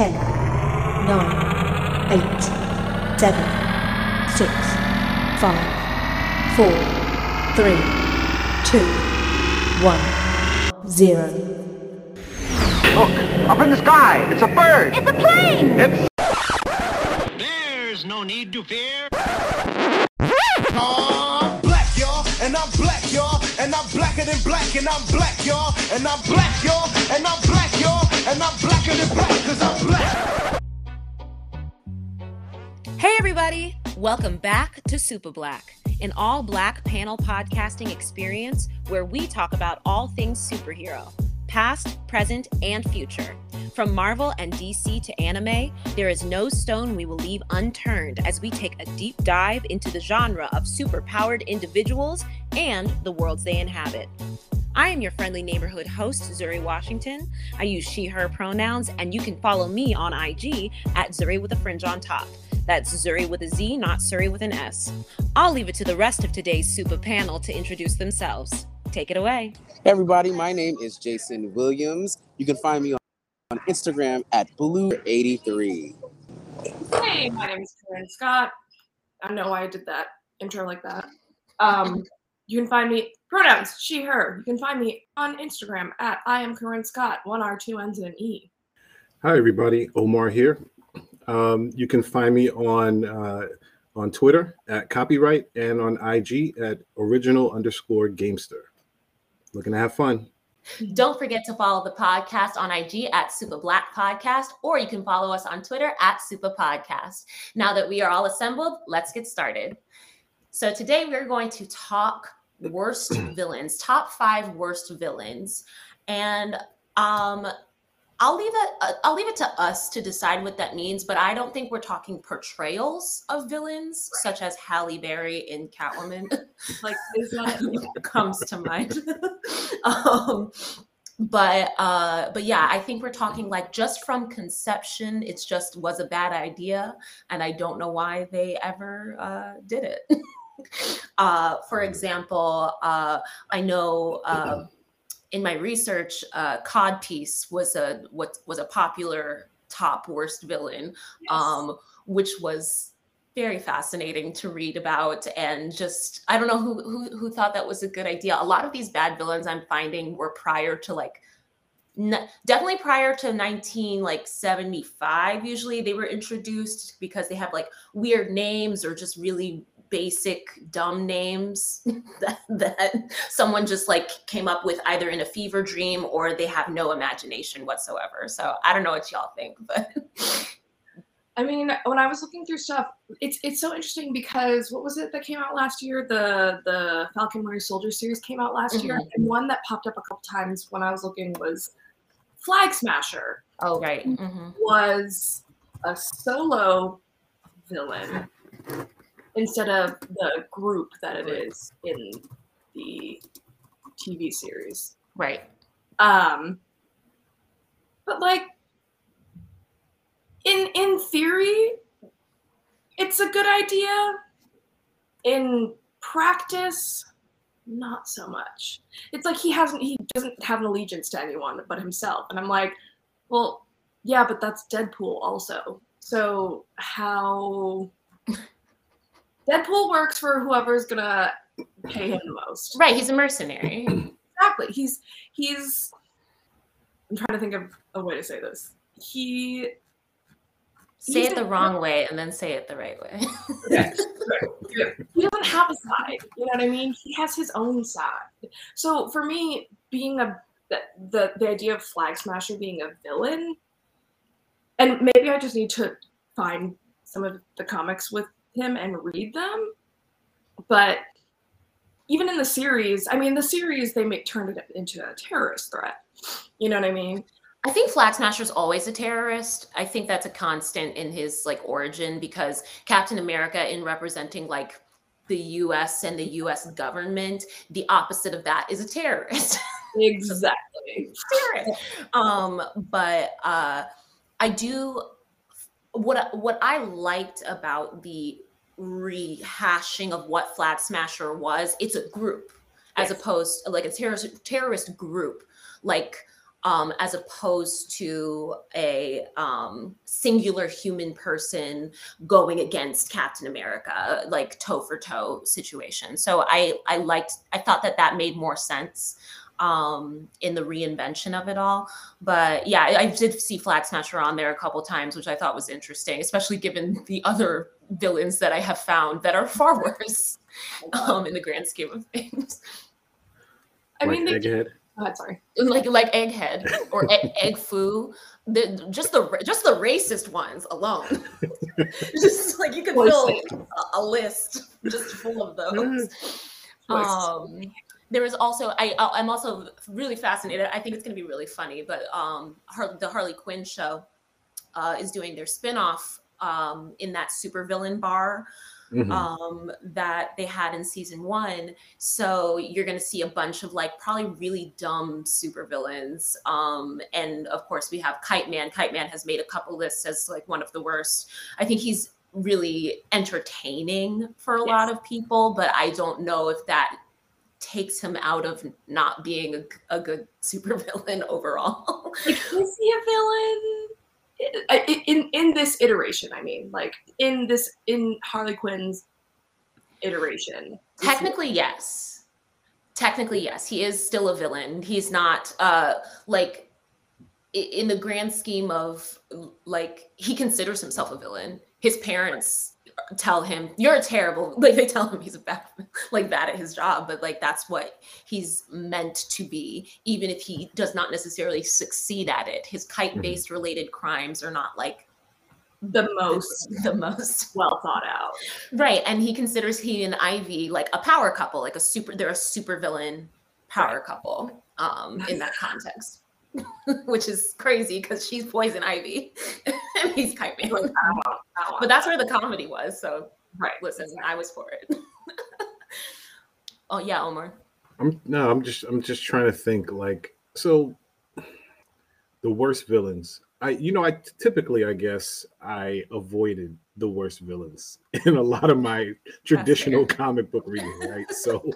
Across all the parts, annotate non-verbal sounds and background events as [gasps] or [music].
10, 9, 8, 7, 6, 5, 4, 3, 2, 1, 0. Look, up in the sky. It's a bird. It's a plane! It's There's no need to fear. I'm black, y'all, and I'm black, y'all, and I'm blacker than black, and I'm black, y'all, and I'm black, y'all, and I'm black, y'all, and I'm blacker than black, cause I'm black. Hey, everybody! Welcome back to Super Black, an all black panel podcasting experience where we talk about all things superhero past, present, and future. From Marvel and DC to anime, there is no stone we will leave unturned as we take a deep dive into the genre of superpowered individuals and the worlds they inhabit. I am your friendly neighborhood host, Zuri Washington. I use she, her pronouns, and you can follow me on IG at Zuri with a fringe on top. That's Zuri with a Z, not Suri with an S. I'll leave it to the rest of today's super panel to introduce themselves. Take it away. Hey everybody, my name is Jason Williams. You can find me on, on Instagram at Blue83. Hey, my name is Corinne Scott. I know why I did that intro like that. Um, you can find me pronouns she her. You can find me on Instagram at I am Corinne Scott. One R, two N's, and an E. Hi, everybody. Omar here. Um, you can find me on uh, on Twitter at copyright and on IG at original underscore gamester. Looking to have fun. Don't forget to follow the podcast on IG at Super Black Podcast, or you can follow us on Twitter at Super Podcast. Now that we are all assembled, let's get started. So today we're going to talk worst [clears throat] villains, top five worst villains, and um, I'll leave it. Uh, I'll leave it to us to decide what that means. But I don't think we're talking portrayals of villains, such as Halle Berry in Catwoman. [laughs] [laughs] Like, is that comes to mind. [laughs] um, but uh, but yeah, I think we're talking like just from conception, it's just was a bad idea, and I don't know why they ever uh, did it. Uh, for example, uh, I know. Uh, in my research, uh, Codpiece was a what was a popular top worst villain, um, which was very fascinating to read about and just I don't know who, who who thought that was a good idea. A lot of these bad villains I'm finding were prior to like n- definitely prior to 19 like 75 usually they were introduced because they have like weird names or just really basic dumb names [laughs] that, that someone just like came up with either in a fever dream or they have no imagination whatsoever so i don't know what y'all think [laughs] but I mean, when I was looking through stuff, it's it's so interesting because what was it that came out last year? The the Falcon Winter Soldier series came out last year, Mhm. and one that popped up a couple times when I was looking was Flag Smasher. oh right Mhm. was a solo villain instead of the group that it is in the TV series. right Um, but like in in theory, it's a good idea. In practice, not so much. It's like he hasn't he doesn't have an allegiance to anyone but himself. And I'm like, well, yeah, but that's Deadpool also. So how [laughs] Deadpool works for whoever's gonna pay him the most. right he's a mercenary [clears throat] Exactly. He's he's I'm trying to think of a way to say this. He say it the a- wrong way and then say it the right way [laughs] he doesn't have a side. You know what I mean? He has his own side. So for me, being a the the, the idea of Flag Smasher being a villain, and maybe I just need to find some of the comics with him and read them. But even in the series, I mean, the series they make turned it into a terrorist threat. You know what I mean? I think Flag Smasher's always a terrorist. I think that's a constant in his like origin because Captain America, in representing like the U.S. and the U.S. government, the opposite of that is a terrorist. [laughs] Exactly. terrorist. Um, but uh, I do what what I liked about the rehashing of what Flag Smasher was. It's a group as Yes. opposed like a terrorist terrorist group. Like um, as opposed to a um, singular human person going against Captain America, like toe for toe situation. So I I liked I thought that that made more sense um, in the reinvention of it all. But yeah, I, I did see Flag Smasher on there a couple times, which I thought was interesting, especially given the other villains that I have found that are far [laughs] worse um, in the grand scheme of things. I mean, they, Egghead. go ahead, sorry. Like like Egghead or egg, [laughs] Egg Fu, the, just the just the racist ones alone. [laughs] just like you could fill a, a list just full of those. Um, there is also I I- I'm also really fascinated. I think it's going to be really funny, but um, Har- the Harley Quinn show uh, is doing their spin-off um, in that supervillain bar Mhm. um, that they had in season one. So you're going to see a bunch of like probably really dumb supervillains. Um, and of course, we have Kite Man. Kite Man has made a couple lists as like one of the worst. I think he's really entertaining for a lot of people, but I don't know if that takes him out of not being a, a good [laughs] supervillain overall. Like, is he a villain? I- I- In in this iteration, I mean, like in this in Harley Quinn's iteration. is he- Technically, yes. Technically, yes. He is still a villain. He's not uh like in the grand scheme of like he considers himself a villain. His parents tell him you're a terrible [laughs] like they tell him he's a bad like bad at his job but like that's what he's meant to be even if he does not necessarily succeed at it his kite based related crimes are not like the most [laughs] the most well thought out. Right. And he considers he and Ivy like a power couple, like a super they're a super villain power couple um in that context. [laughs] Which is crazy because she's poison ivy [laughs] and he's kite man. Like, I don't want- I don't But that's where the comedy was. So right. listen, I was for it. [laughs] oh yeah, Omar. I'm no, I'm just I'm just trying to think like so the worst villains. I you know, I typically I guess I avoided the worst villains in a lot of my traditional comic book reading, right? So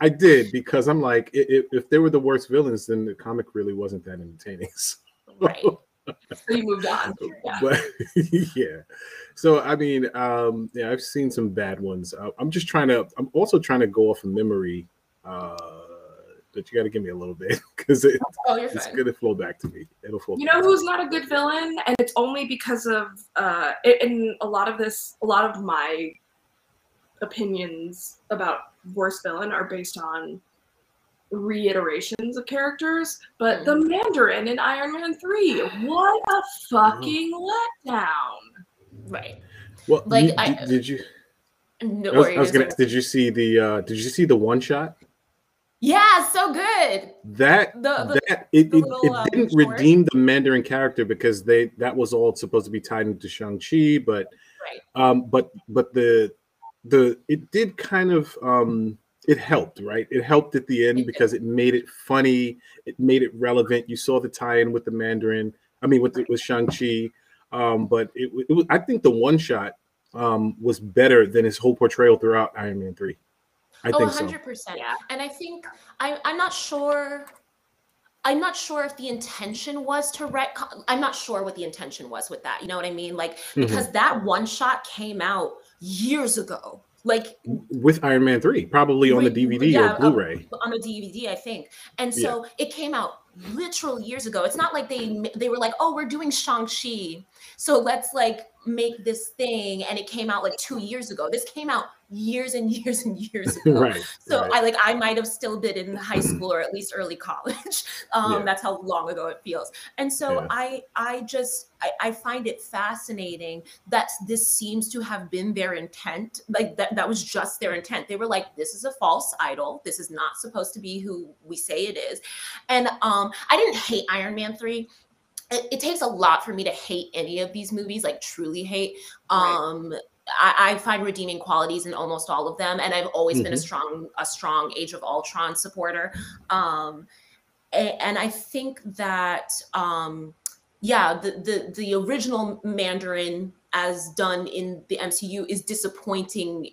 I did because I'm like i- i- if they were the worst villains then the comic really wasn't that entertaining. [laughs] So, Right. So you moved on. Yeah. but [laughs] yeah so i mean um yeah i've seen some bad ones uh, i'm just trying to i'm also trying to go off of memory uh but you got to give me a little bit [laughs] because it, Oh, it's fine. gonna flow back to me it'll flow You know who's not a good villain, and it's only because of uh, i- in a lot of this, a lot of my opinions about worst villain are based on reiterations of characters. But the Mandarin in Iron Man Three, what a fucking letdown! Right. well like, you- I- did, did you No, I was, I was gonna did you see the uh did you see the one shot Yeah, so good. that The- the- that it, the it, little, it um, didn't short. redeem the mandarin character because they that was all supposed to be tied into shang-chi but Right. um but but the the it did kind of um it helped right it helped at the end because it made it funny it made it relevant you saw the tie-in with the mandarin i mean with the, with shang-chi um but it, it was i think the one shot um was better than his whole portrayal throughout iron man 3 i oh, think so 100%. Yeah. And I think I, I'm not sure. I'm not sure if the intention was to retcon. I'm not sure what the intention was with that. You know what I mean? Like Mm-hmm. because that one shot came out years ago. Like with iron man 3 probably on the dvd yeah, or uh, blu-ray on a DVD, I think. And so it came out literal years ago. It's not like they they were like, "Oh, we're doing Shang-Chi. So let's like make this thing." And it came out like 2 years ago. This came out years and [laughs] years and years [laughs] ago. right So right. I like I might have still been in high [clears throat] school or at least early college. [laughs] Um, Yeah. That's how long ago it feels. And so Yeah. I I just I, I find it fascinating that this seems to have been their intent. Like that that was just their intent. They were like, this is a false idol. This is not supposed to be who we say it is. And um, I didn't hate Iron Man three. It, it takes a lot for me to hate any of these movies, like truly hate. Right. Um, I, I find redeeming qualities in almost all of them, and I've always been a Mhm. strong, a strong Age of Ultron supporter. Um, a- and I think that, um, yeah, the, the the original Mandarin as done in the MCU is disappointing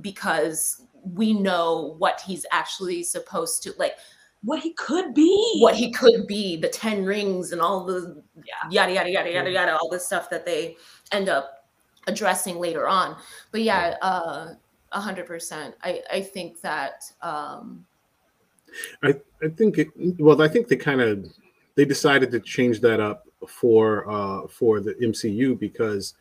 because we know what he's actually supposed to like. What he could be. what he could be, the 10 rings and all the yada yada yada yada yada, all this stuff that they end up addressing later on. But yeah, uh a hundred percent. I, I think that um I, I think it well I think they kind of they decided to change that up for uh for the MCU because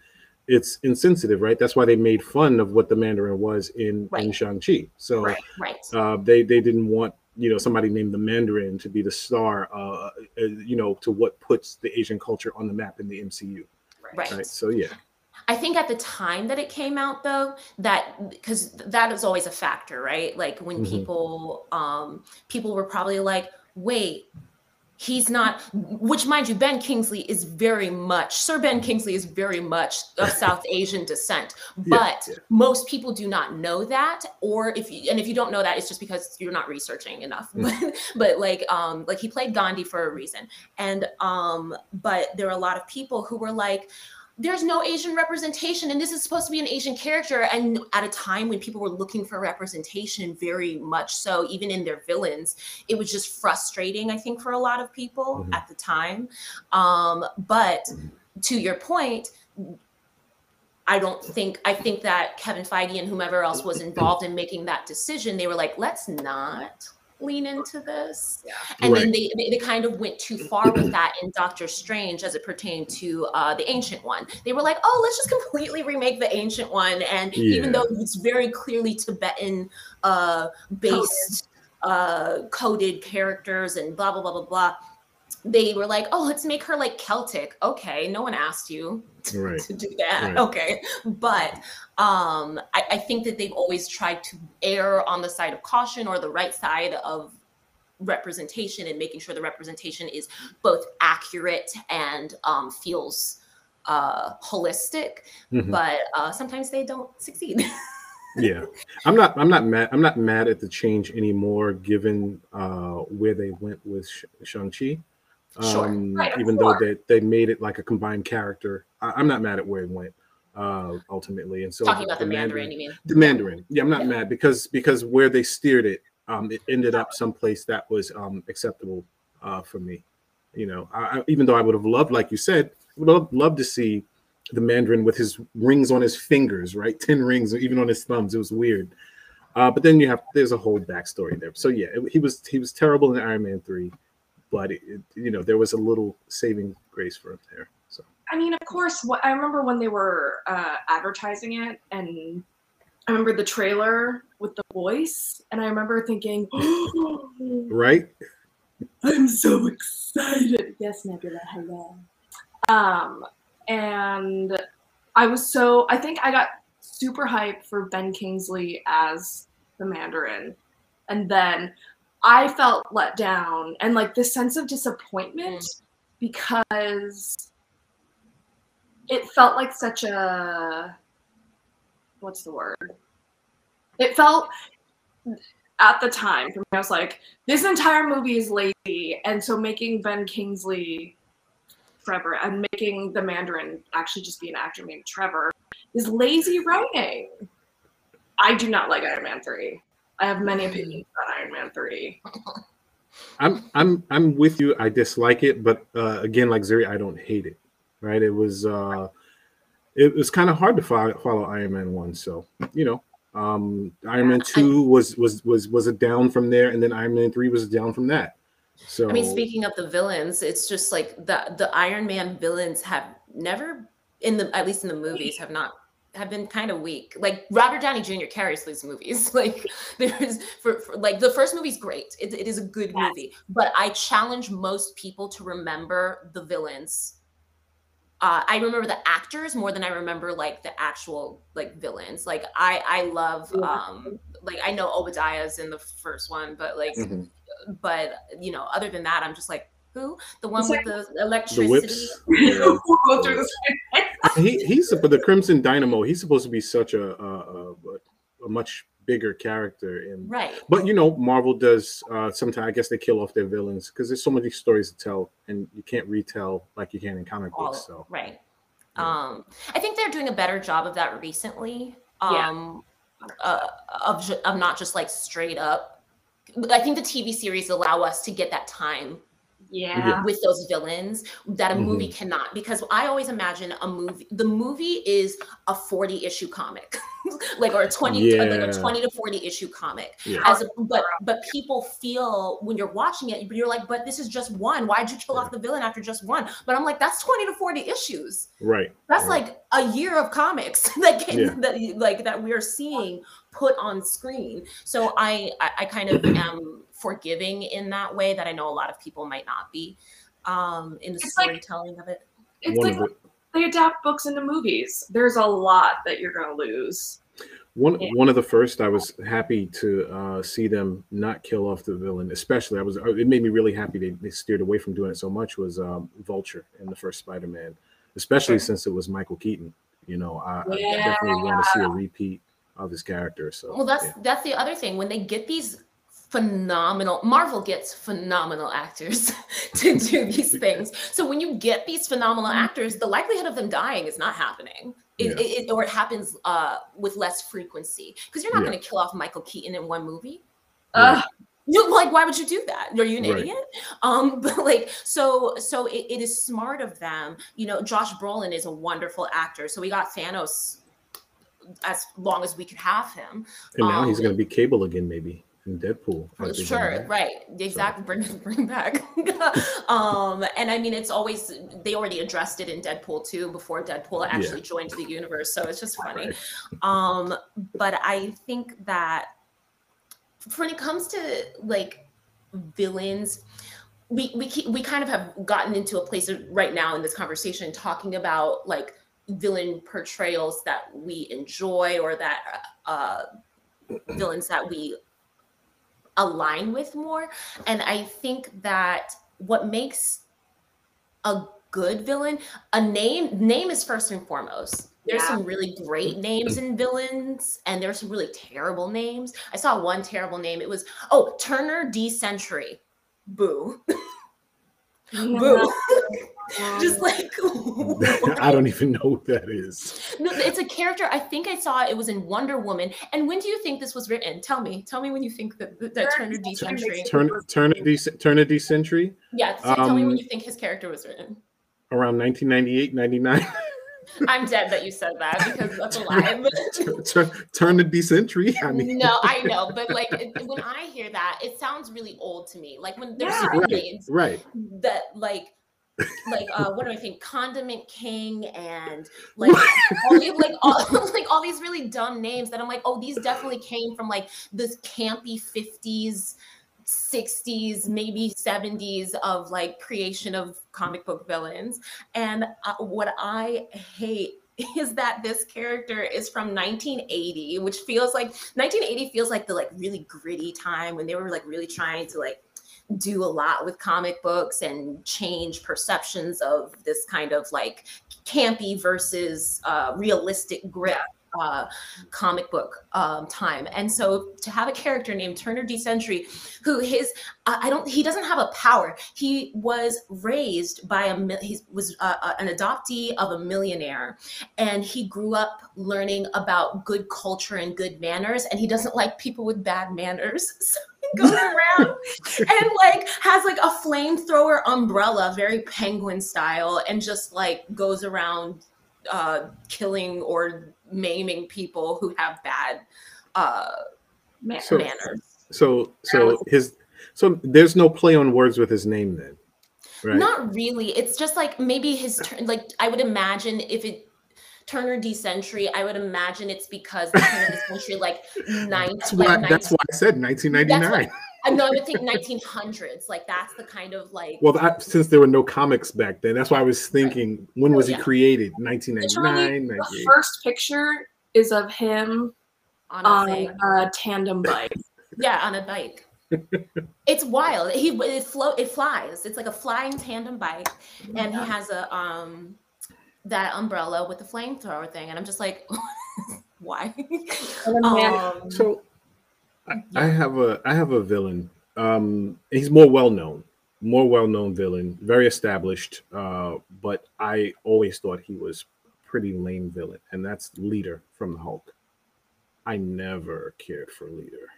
it's insensitive, right? That's why they made fun of what the Mandarin was in in Shang-Chi. So right, right. uh they they didn't want you know somebody named the Mandarin to be the star uh, uh you know to what puts the Asian culture on the map in the MCU. Right. Right. So yeah. I think at the time that it came out though, that because that is always a factor, right? Like when Mhm. people um people were probably like, wait, he's not which mind you, Ben Kingsley is very much Sir Ben Kingsley is very much of [laughs] South Asian descent. Yeah, But yeah. most people do not know that. Or if you and if you don't know that, it's just because you're not researching enough. Mm. But [laughs] but like um like he played Gandhi for a reason. And um, but there are a lot of people who were like, there's no Asian representation, and this is supposed to be an Asian character. And at a time when people were looking for representation, very much so, even in their villains, it was just frustrating, I think, for a lot of people Mhm. at the time. Um, but to your point, I don't think I think that Kevin Feige and whomever else was involved in making that decision, they were like, let's not lean into this. And then Right. they, they they kind of went too far with that in Doctor Strange as it pertained to uh, the ancient one. They were like, oh, let's just completely remake the ancient one. And even though it's very clearly Tibetan uh, based uh, coded characters and blah blah blah blah blah. They were like, oh, let's make her like Celtic. Okay, no one asked you Right. to do that. Right. Okay. But um, I, I think that they've always tried to err on the side of caution or the right side of representation and making sure the representation is both accurate and um, feels uh, holistic. Mhm. But uh, sometimes they don't succeed. yeah i'm not i'm not mad i'm not mad at the change anymore given uh where they went with Sh- shang-chi Sure. um Right, even though they, they made it like a combined character I, i'm not mad at where it went uh ultimately and so Talking about the Mandarin, you mean? the mandarin yeah i'm not Yeah. mad because because where they steered it um it ended up someplace that was um acceptable uh for me you know I, I, even though i would have loved like you said would have loved to see the Mandarin with his rings on his fingers, right? [laughs] 10 rings, even on his thumbs. It was weird. Uh, but then you have there's a whole backstory there. So yeah, it- he was he was terrible in Iron Man 3, but it, you know, there was a little saving grace for him there. So I mean, of course, what I remember when they were uh, advertising it, and I remember the trailer with the voice, and I remember thinking, [gasps] right? I'm so excited. Yes, Nebula, hello. Um, and I was so I think I got super hyped for Ben Kingsley as the Mandarin, and then I felt let down and like this sense of disappointment mm. because it felt like such a what's the word? It felt at the time for me, I was like, this entire movie is lazy, and so making Ben Kingsley Trevor and making the Mandarin actually just be an actor named Trevor is lazy writing. I do not like Iron Man 3. I have many opinions about Iron Man 3. I'm I'm I'm with you. I dislike it, but uh, again, like Zuri, I don't hate it. Right? It was uh, it was kind of hard to follow, follow Iron Man one. So you know, um, Iron Man two was was was was a down from there, and then Iron Man three was a down from that. So I mean, speaking of the villains, it's just like the the Iron Man villains have never, in the at least in the movies, have not have been kind of weak. Like Robert Downey Jr. carries these movies. [laughs] Like there's for, for like the first movie's great. It, it is a good Yes. movie, but I challenge most people to remember the villains. Uh, I remember the actors more than I remember like the actual like villains. Like I I love um like I know Obadiah's in the first one, but like Mhm. but you know, other than that, I'm just like, who? The one with the the electricity. whips. Go through this. He he's but the Crimson Dynamo. He's supposed to be such a a, a, a much bigger character in Right. But you know, Marvel does uh sometimes I guess they kill off their villains because there's so many stories to tell and you can't retell like you can in comic All, books. So right. Yeah. Um, I think they're doing a better job of that recently. Yeah. Um, uh, of of not just like straight up I think the TV series allow us to get that time Yeah. with those villains that a movie Mm-hmm. cannot because i always imagine a movie the movie is a 40 issue comic [laughs] like or a 20 like a 20 to 40 issue comic Yeah. as a, but but people feel when you're watching it you're like but this is just one why'd you kill off the villain after just one but i'm like that's 20 to 40 issues Right. that's right. like a year of comics [laughs] that came Yeah. that like that we're seeing put on screen. So I I, I kind of am forgiving in that way that I know a lot of people might not be um in the It's like- storytelling of it. It's one like of the they adapt books into movies. There's a lot that you're gonna lose. one Yeah. one of the first I was happy to uh, see them not kill off the villain. Especially, I was it made me really happy they, they steered away from doing it so much. Was um, Vulture in the first Spider-Man, especially since it was Michael Keaton. You know, I, I definitely want to see a repeat of his character. So Well, that's yeah. that's the other thing when they get these phenomenal Marvel gets phenomenal actors [laughs] to do these [laughs] things. So when you get these phenomenal actors, the likelihood of them dying is not happening. It, Yeah. it, or it happens uh, with less frequency because you're not Yeah. going to kill off Michael Keaton in one movie. Ugh, You like, why would you do that? Are you an Right. idiot? Um, [laughs] but like, so so it, it is smart of them. You know, Josh Brolin is a wonderful actor, so we got Thanos as long as we could have him. and now he's um, going to be Cable again, maybe Deadpool. Sure, right, exactly. Bring [laughs] bring back. [laughs] um, and I mean, it's always they already addressed it in Deadpool too before Deadpool actually joined the universe, so it's just funny. Right. Um, but I think that when it comes to like villains, we we keep, we kind of have gotten into a place of, right now in this conversation talking about like villain portrayals that we enjoy or that uh, villains that we align with more. And I think that what makes a good villain, a name, name is first and foremost. There's Yeah. some really great mm-hmm. names in villains, and there's some really terrible names. I saw one terrible name. It was oh Turner D Century. Boo. [laughs] Boo. [laughs] Just like [laughs] [laughs] I don't even know who that is. no, it's a character. I think I saw it was in Wonder Woman. And when do you think this was written? Tell me. Tell me when you think that that Turner D Century. Turn Turner D Turner D Century Yeah, so tell me when Um, you think his character was written. around 1998, 99. [laughs] I'm dead that you said that because that's a lie. but- turn, turn the D Century. I mean, no, I know, but like it- when I hear that, it sounds really old to me. Like when there's Yeah. right, names right. that like like uh what do I think? Condiment King and [laughs] like all these like all, [laughs] like all these really dumb names that I'm like, oh, these definitely came from like this campy 50s 60s maybe 70s of like creation of comic book villains and uh, what i hate [laughs] is that this character is from 1980 which feels like 1980 feels like the like really gritty time when they were like really trying to like do a lot with comic books and change perceptions of this kind of like campy versus uh, realistic grit uh, comic book um, time. And so to have a character named Turner D. Century, who his I don't he doesn't have a power. He was raised by a he was uh, uh, an adoptee of a millionaire, and he grew up learning about good culture and good manners. And he doesn't like people with bad manners. [laughs] So he goes [laughs] around and like has like a flamethrower umbrella, very penguin style, and just like goes around uh, killing or maiming people who have bad uh, Man. So- manners. So so his so there's no play on words with his name then, right? Not really. It's just like maybe his turn. Like I would imagine if it Turner D Century, I would imagine it's because the Turner D Century like [laughs] nine. That's like why, 19 that's why I said 1999. I know. I would think 1900s. Like that's the kind of like. Well, that, since there were no comics back then, that's why I was thinking when was Yeah. he created? 1999, the first picture is of him on a on a tandem bike. [laughs] Yeah, on a bike. it's wild. He it float it flies. It's like a flying tandem bike, and he has a um that umbrella with the flamethrower thing, and I'm just like, [laughs] why? And then man- um, So I, I have a I have a villain. Um, he's more well known, more well known villain, very established. Uh, but I always thought he was pretty lame villain, and that's Leader from the Hulk. I never cared for Leader.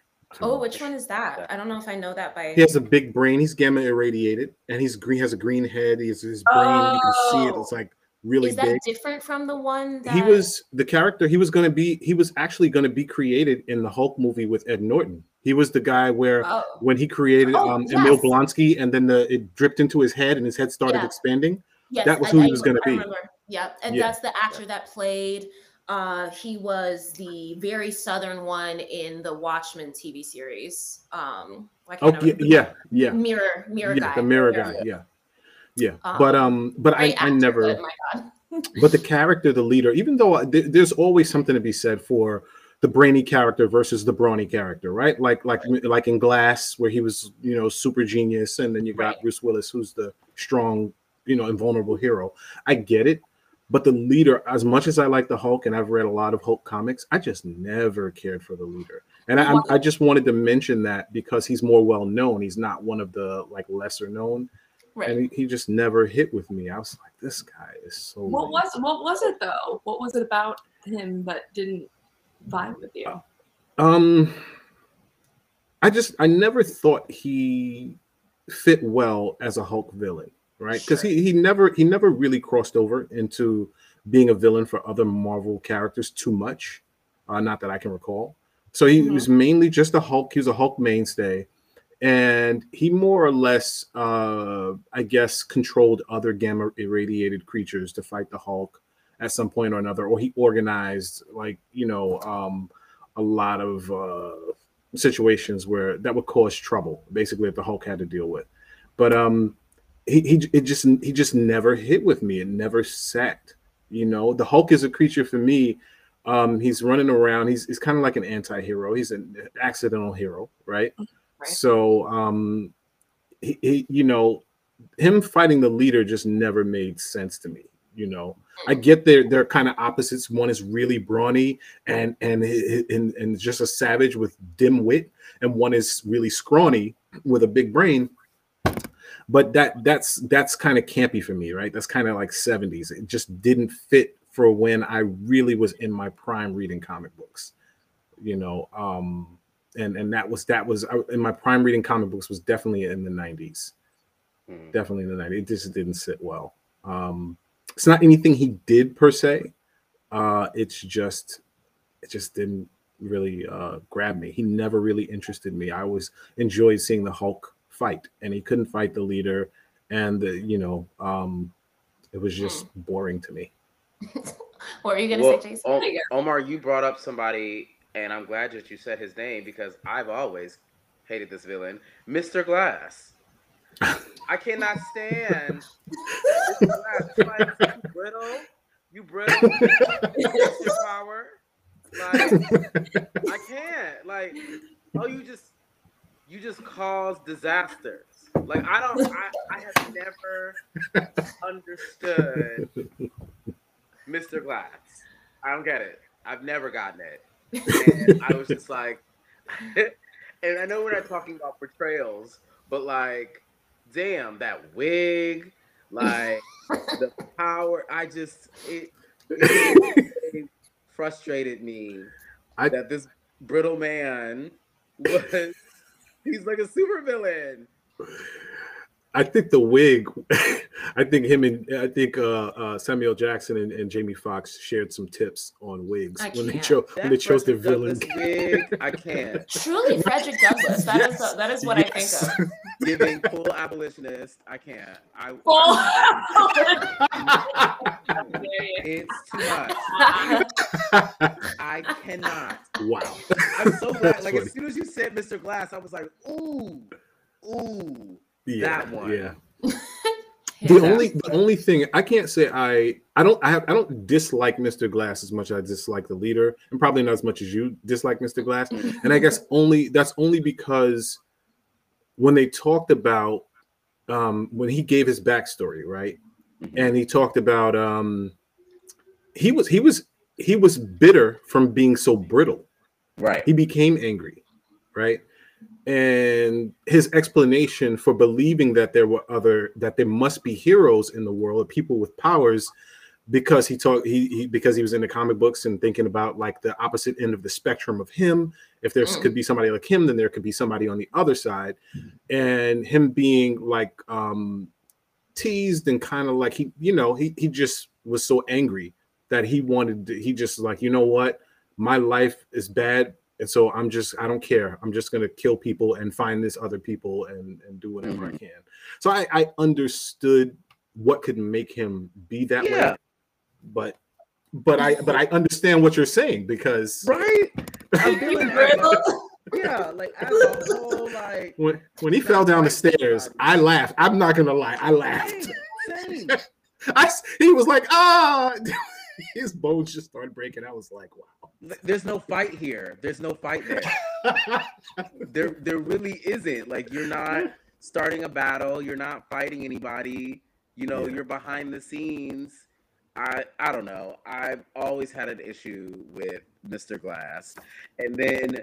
Oh, much. which one is that? I don't know if I know that by. He has a big brain. He's gamma irradiated, and he's green. Has a green head. He's his brain. You can see it. It's like really is that big. different from the one that He was the character. He was going to be. He was actually going to be created in the Hulk movie with Ed Norton. He was the guy where Oh. when he created Oh, um, Emil. Blonsky, and then the it dripped into his head, and his head started Yeah. expanding. Yes, that was I- who he was going to be. Yeah, and Yeah. that's the actor that played. Uh, he was the very southern one in the Watchmen TV series. Um, I can't Okay, remember. yeah, yeah, Mirror, mirror yeah, guy. the mirror Yeah. guy. Yeah, yeah. Um, but um, but I, Great I never. but my God. [laughs] but the character, the leader, even though I- there- there's always something to be said for the brainy character versus the brawny character, right? Like like like in Glass, where he was you know super genius, and then you got Right. Bruce Willis, who's the strong, you know, invulnerable hero. I get it, but the leader, as much as I like the Hulk, and I've read a lot of Hulk comics, I just never cared for the leader, and I, I just wanted to mention that because he's more well known. He's not one of the like lesser known. Right. And he, he just never hit with me. I was like, this guy is so. What lame. was what was it though? What was it about him that didn't vibe with you? Um, I just I never thought he fit well as a Hulk villain, right? Because he he never he never really crossed over into being a villain for other Marvel characters too much. Uh, not that I can recall. So he Mhm. was mainly just a Hulk. He was a Hulk mainstay, and he more or less, uh, I guess, controlled other gamma irradiated creatures to fight the Hulk at some point or another, or he organized like you know um, a lot of uh, situations where that would cause trouble, basically that the Hulk had to deal with. But um, he he it just he just never hit with me. It never sat. You know, the Hulk is a creature for me. Um, he's running around. He's he's kind of like an anti-hero. He's an accidental hero, right? Right. So um, he, he you know him fighting the leader just never made sense to me. You know, I get they're they're kind of opposites. One is really brawny and and and and just a savage with dim wit, and one is really scrawny with a big brain. But that that's that's kind of campy for me, right? That's kind of like 70s. It just didn't fit for when I really was in my prime reading comic books. You know, um and and that was that was I- in my prime reading comic books was definitely in the 90s Mhm. definitely in the 90s. It just didn't sit well. Um, it's not anything he did per se. Uh, it's just, it just didn't really uh, grab me. He never really interested me. I always enjoyed seeing the Hulk fight, and he couldn't fight the leader, and the, you know, um, it was just boring to me. [laughs] What were you gonna Well, say, Jason? O- [laughs] Omar, you brought up somebody, and I'm glad that you said his name because I've always hated this villain, Mr. Glass. I cannot stand. Glass. Like you brittle, you brittle, your power. Like I can't. Like, oh, you just you just cause disasters. Like I don't. I, I have never understood Mr. Glass. I don't get it. I've never gotten it. And I was just [laughs] like, [laughs] and I know we're not talking about portrayals, but like, damn, that wig, like [laughs] the power. I just it, it frustrated me I- that this brittle man was he's like a supervillain. I think the wig. [laughs] I think him and I think uh, uh, Samuel Jackson and, and Jamie Foxx shared some tips on wigs I when they can't. chose when they That chose their Frederick villain. Wig, [laughs] I can't. Truly, Frederick Douglass. That is Yes. that is what Yes. I think of. [laughs] Giving full abolitionist, I can't. I it's too much. I cannot. wow. I'm so glad. That's Like funny. as soon as you said Mr. Glass, I was like, ooh, ooh. Yeah, That one. Yeah. Yeah. [laughs] The only the only thing I can't say I I don't I have I don't dislike Mr. Glass as much as I dislike the leader, and probably not as much as you dislike Mr. Glass. And I guess only that's only because when they talked about um when he gave his backstory, right? And he talked about um he was he was he was bitter from being so brittle. Right. He became angry, right? And his explanation for believing that there were other that there must be heroes in the world, or people with powers, because he talked he, he because he was in the comic books and thinking about like the opposite end of the spectrum of him. If there Mm. could be somebody like him then there could be somebody on the other side. And him being like um teased and kind of like he you know he he just was so angry that he wanted to, he just like you know what? My life is bad and so i'm just i don't care. I'm just going to kill people and find this other people and and do whatever i can. So i i understood what could make him be that Yeah. way but but i but i understand what you're saying because Right? [laughs] I'm feeling [laughs] yeah, like as a whole, like when when he fell down the stairs i laughed. I'm not gonna lie i laughed. Same, same. [laughs] I, s- he was like ah [laughs] his bones just started breaking i was like wow There's no fight here. There's no fight there. [laughs] there there really isn't. Like you're not starting a battle, you're not fighting anybody, you know, Yeah. you're behind the scenes. I I don't know. I've always had an issue with Mr. Glass. And then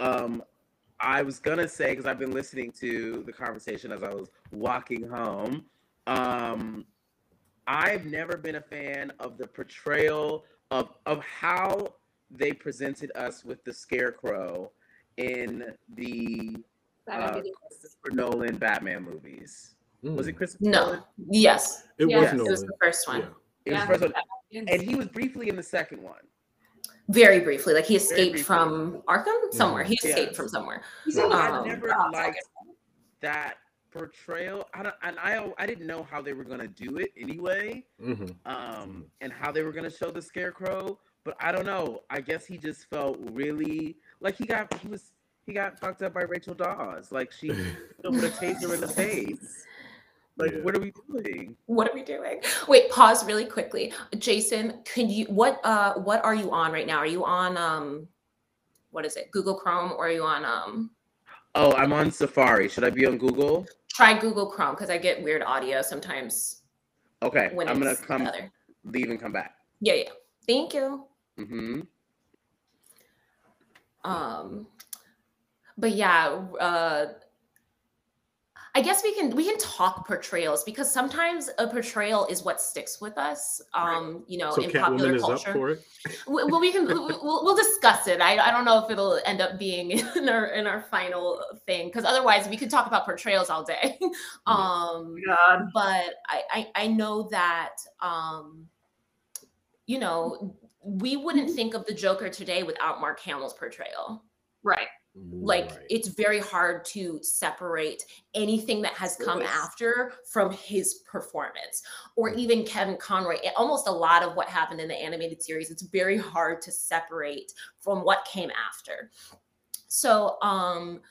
um I was gonna say because I've been listening to the conversation as I was walking home. Um I've never been a fan of the portrayal of of how they presented us with the scarecrow in the uh, Christopher Nolan Batman movies. Was it Christopher Nolan? No. Yes. it Yeah, was it It was the first one. Yeah. It was Yeah, the first one. And he was briefly in the second one. Very briefly. Like he escaped from Arkham somewhere. He Yeah. escaped from somewhere. He's in I Um, never liked that portrayal. I don't, and I I didn't know how they were gonna do it anyway. Mhm. um, and how they were gonna show the scarecrow. But I don't know. I guess he just felt really like he got he was he got fucked up by Rachel Dawes. Like she hit him with a taser in the face. Like Yeah. what are we doing? What are we doing? Wait, pause really quickly. Jason, can you what uh what are you on right now? Are you on um what is it? Google Chrome or are you on um Oh, I'm on Safari. Should I be on Google? try Google Chrome because I get weird audio sometimes Okay, when I'm gonna come leave and come back. Yeah, yeah. Thank you. hmm um but yeah uh i guess we can we can talk portrayals because sometimes a portrayal is what sticks with us um you know so in catwoman popular is culture. up for it? Well we can we'll, we'll discuss it. I, I don't know if it'll end up being [laughs] in our in our final thing because otherwise we could talk about portrayals all day. [laughs] Um God. but I, I I know that um you know we wouldn't think of the Joker today without Mark Hamill's portrayal. Right. Like Right. it's very hard to separate anything that has come Yes. after from his performance or even Kevin Conroy. It- Almost a lot of what happened in the animated series, it's very hard to separate from what came after. So um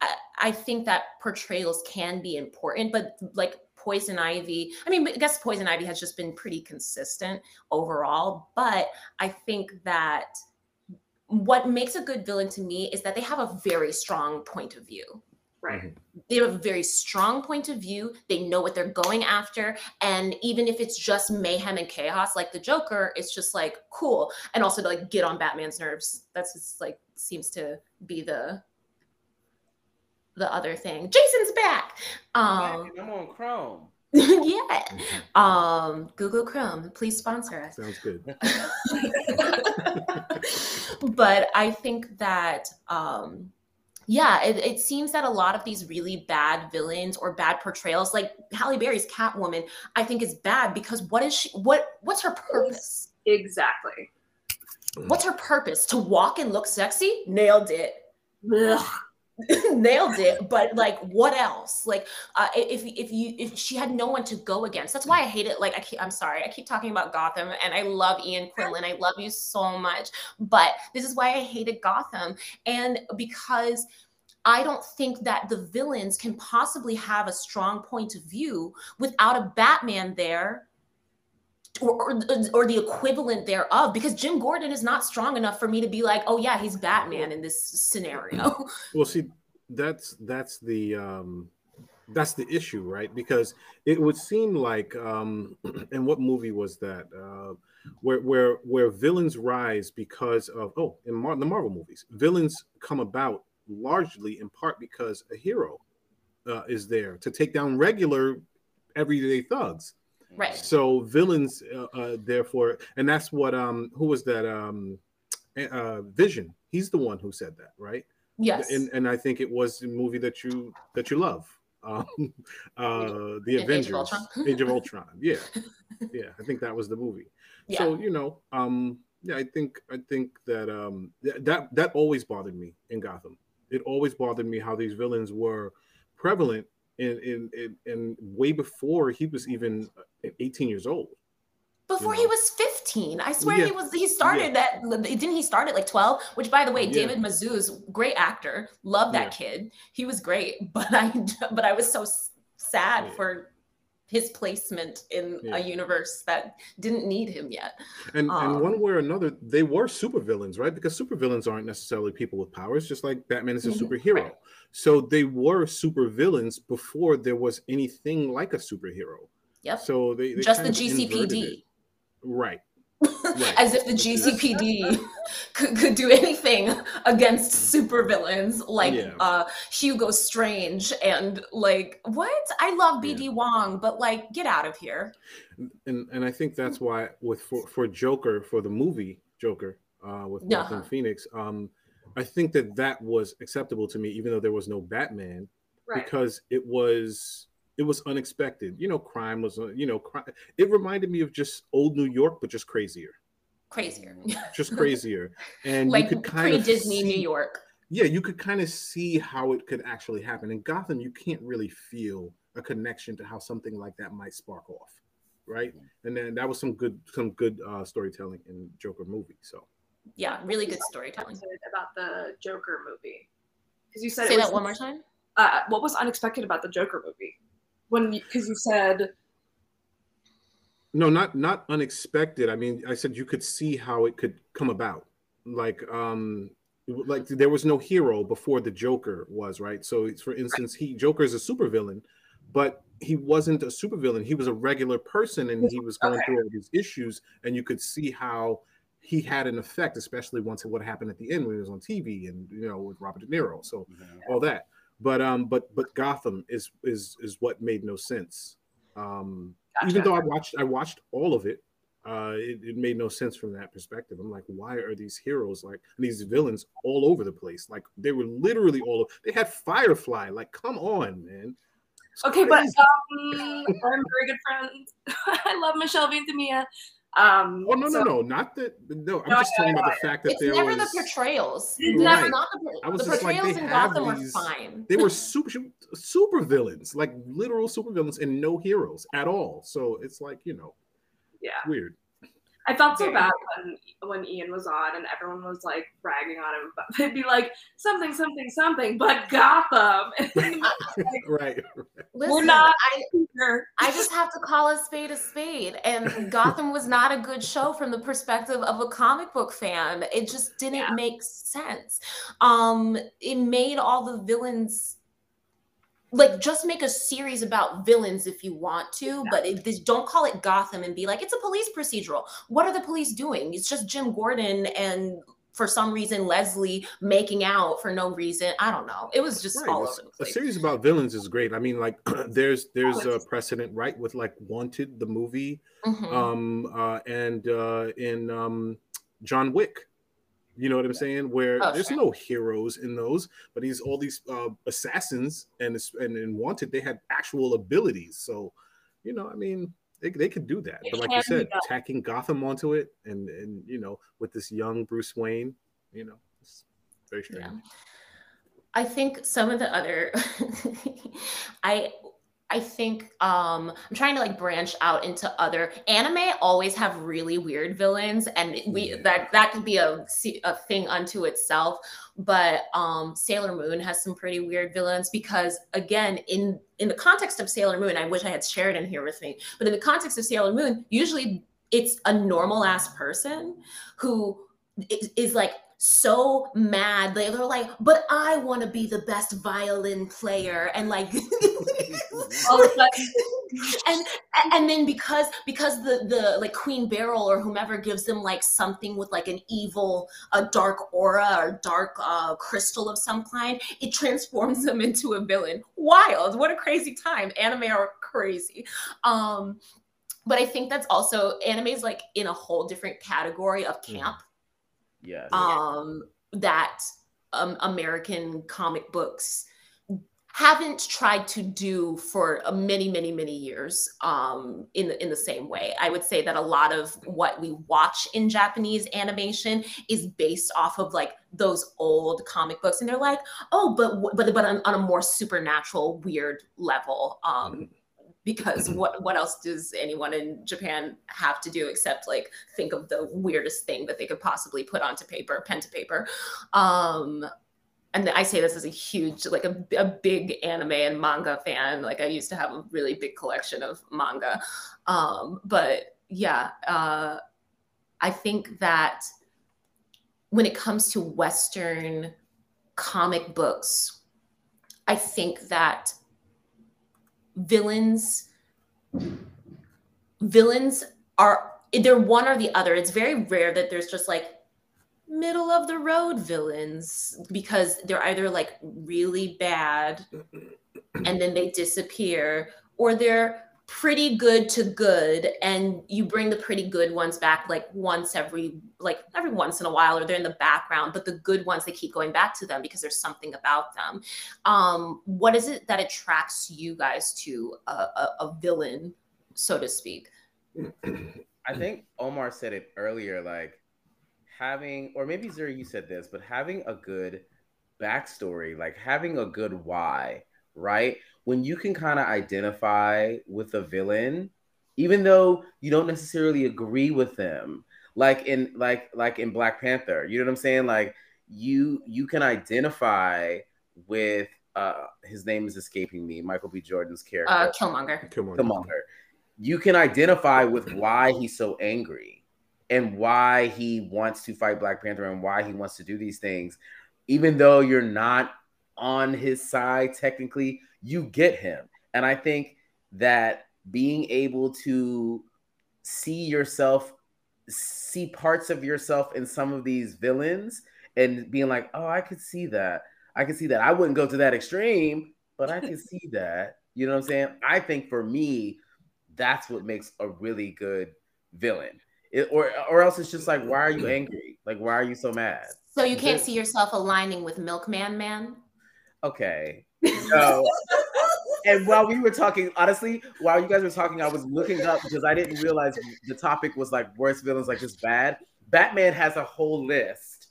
I, I think that portrayals can be important, but like Poison Ivy, I mean, I guess Poison Ivy has just been pretty consistent overall, but I think that what makes a good villain to me is that they have a very strong point of view. Right. They have a very strong point of view. They know what they're going after. And even if it's just mayhem and chaos, like the Joker, it's just like cool. And also to like get on Batman's nerves. That's just like seems to be the the other thing. Jason's back. Um I'm on Chrome. [laughs] yeah. Um Google Chrome, please sponsor us. sounds good [laughs] [laughs] but I think that um yeah, it, it seems that a lot of these really bad villains or bad portrayals, like Halle Berry's Catwoman, I think is bad because what is she what what's her purpose? Exactly. What's her purpose? To walk and look sexy? Nailed it. Ugh. [clears throat] nailed it but like what else? Like uh, if if you if she had no one to go against that's why i hate it like i keep, i'm sorry i keep talking about gotham and i love ian quinlan i love you so much but this is why i hated gotham and because I don't think that the villains can possibly have a strong point of view without a Batman there or, or, the equivalent thereof because Jim Gordon is not strong enough for me to be like, oh yeah, he's Batman in this scenario. Well, [laughs] see, that's that's the um that's the issue, right? Because it would seem like um [clears throat] and what movie was that? Uh where where where villains rise because of oh, in Mar- the Marvel movies, villains come about largely in part because a hero uh, is there to take down regular everyday thugs. Right. So villains, uh, uh, therefore, and that's what um who was that um uh Vision. He's the one who said that, right? Yes. And and I think it was the movie that you that you love. [laughs] Um, uh, the Age of Avengers, Ultron. [laughs] Age of Ultron. Yeah, yeah. I think that was the movie. yeah. So you know, um, yeah, I think I think that um th- that that always bothered me in Gotham. It always bothered me how these villains were prevalent in in in, in way before he was even uh, 18 years old. Before you he was 15. I swear Yeah. he was he started at didn't he start at like 12? Which by the way, Yeah. David Mazouz, great actor. Love that kid. He was great, [laughs] but I but I was so sad Yeah. for his placement in Yeah. a universe that didn't need him yet. And and Um, one way or another, they were supervillains, right? Because supervillains aren't necessarily people with powers, just like Batman is a Mhm, superhero. right. So they were supervillains before there was anything like a superhero. Yep. So they, they Just the kind of inverted it. GCPD. Right. As if the GCPD [laughs] [laughs] could, could do anything against supervillains like Yeah. uh, Hugo Strange and like what? I love BD Wong, but like get out of here. and and I think that's why with for, for Joker for the movie Joker uh, with Yeah. Joaquin Phoenix, um, I think that that was acceptable to me, even though there was no Batman, Right. because it was it was unexpected. You know, crime was uh, you know crime. It reminded me of just old New York, but just crazier, Crazier. [laughs] just crazier, and like you could kind pre of Disney New York. yeah, you could kind of see how it could actually happen. In Gotham, you can't really feel a connection to how something like that might spark off, right? And then that was some good some good uh, storytelling in Joker movie. So Yeah, really good storytelling. About the Joker movie because you said Say it was, that one more time. Uh, what was unexpected about the Joker movie? When because you said no, not not unexpected. I mean, I said you could see how it could come about. Like um like there was no hero before the Joker was, right? So it's- for instance, he Joker is a supervillain, but he wasn't a supervillain. He was a regular person and he was going Okay. through all these issues and you could see how he had an effect, especially once what happened at the end when he was on TV and you know with Robert De Niro. So all that. But um but but Gotham is is is what made no sense. Um even though I watched I watched all of it, uh it, it made no sense from that perspective. I'm like, why are these heroes like these villains all over the place? Like they were literally all over they had Firefly. Like, come on, man. It's okay, but um, I'm very good friends. [laughs] I love Michelle Ventimiglia. Um, Oh no, so- no, no, not that no, I'm No, just I talking about the fact that It's there never was the portrayals. It's That's never- not the, I was the just like, portrayals they in have Gotham these- are fine. they were super super villains, like literal super villains and no heroes at all. So it's like, you know, Yeah, weird. I felt so bad when when Ian was on and everyone was like bragging on him, but [laughs] they'd be like something, something, something, but Gotham. [laughs] [laughs] right. Listen, not- I, Sure. I just have to call a spade a spade. And Gotham was not a good show from the perspective of a comic book fan. It just didn't Yeah. make sense. Um, it made all the villains like just make a series about villains if you want to, but it, this, don't call it Gotham and be like it's a police procedural. What are the police doing? It's just Jim Gordon and for some reason Leslie making out for no reason. I don't know. It was just Right. all A- over the A series about villains is great. I mean, like [clears throat] there's there's a precedent, right, with like Wanted, the movie, Mhm. um, uh, and uh, in um, John Wick. You know what I'm saying? Where Oh, there's sure. no heroes in those, but he's all these uh, assassins, and and in Wanted they had actual abilities. So, you know, I mean, they, they could do that. But like you said, tacking Gotham onto it, and and you know, with this young Bruce Wayne, you know, it's very strange. Yeah. I think some of the other [laughs] I I think um I'm trying to like branch out into other anime always have really weird villains and we that that could be a a thing unto itself but um Sailor Moon has some pretty weird villains because again in in the context of Sailor Moon I wish I had Sheridan here with me but in the context of Sailor Moon usually it's a normal ass person who is, is like so mad. They, they're like, but I want to be the best violin player, and like, [laughs] All of a sudden, [laughs] and and then because because the the like Queen Beryl or whomever gives them like something with like an evil, a dark aura or dark uh, crystal of some kind, it transforms them into a villain. Wild! What a crazy time! Anime are crazy. Um, but I think that's also anime's like in a whole different category of camp. Yes. Um, that um, American comic books haven't tried to do for uh, many many many years um, in the, in the same way i would say that a lot of what we watch in japanese animation is based off of like those old comic books and they're like oh but but but on, on a more supernatural weird level um, because what what else does anyone in Japan have to do except like think of the weirdest thing that they could possibly put onto paper, pen to paper. Um, and I say this as a huge, like a, a big anime and manga fan. Like I used to have a really big collection of manga. Um, but yeah, uh, I think that when it comes to Western comic books, I think that villains villains are they're one or the other. It's very rare that there's just like middle of the road villains because they're either like really bad and then they disappear or they're pretty good to good and you bring the pretty good ones back like once every like every once in a while or they're in the background but the good ones they keep going back to them because there's something about them um what is it that attracts you guys to a, a, a villain so to speak i think omar said it earlier like having, or maybe Zuri, you said this, but having a good backstory, like having a good why, right? When you can kind of identify with a villain, even though you don't necessarily agree with them, like in like like in Black Panther, you know what I'm saying? Like you you can identify with uh his name is escaping me, Michael B. Jordan's character. Uh Killmonger. Killmonger. Killmonger. You can identify with why he's so angry and why he wants to fight Black Panther and why he wants to do these things, even though you're not on his side technically, you get him. And I think that being able to see yourself, see parts of yourself in some of these villains and being like, oh, I could see that. I could see that. I wouldn't go to that extreme, but I can [laughs] see that. You know what I'm saying? I think for me, that's what makes a really good villain it, or or else it's just like, why are you angry? Like, why are you so mad? So you can't see yourself aligning with Milkman Man. Okay. No. and while we were talking, honestly, while you guys were talking, I was looking up because I didn't realize the topic was like worst villains, like just bad. Batman has a whole list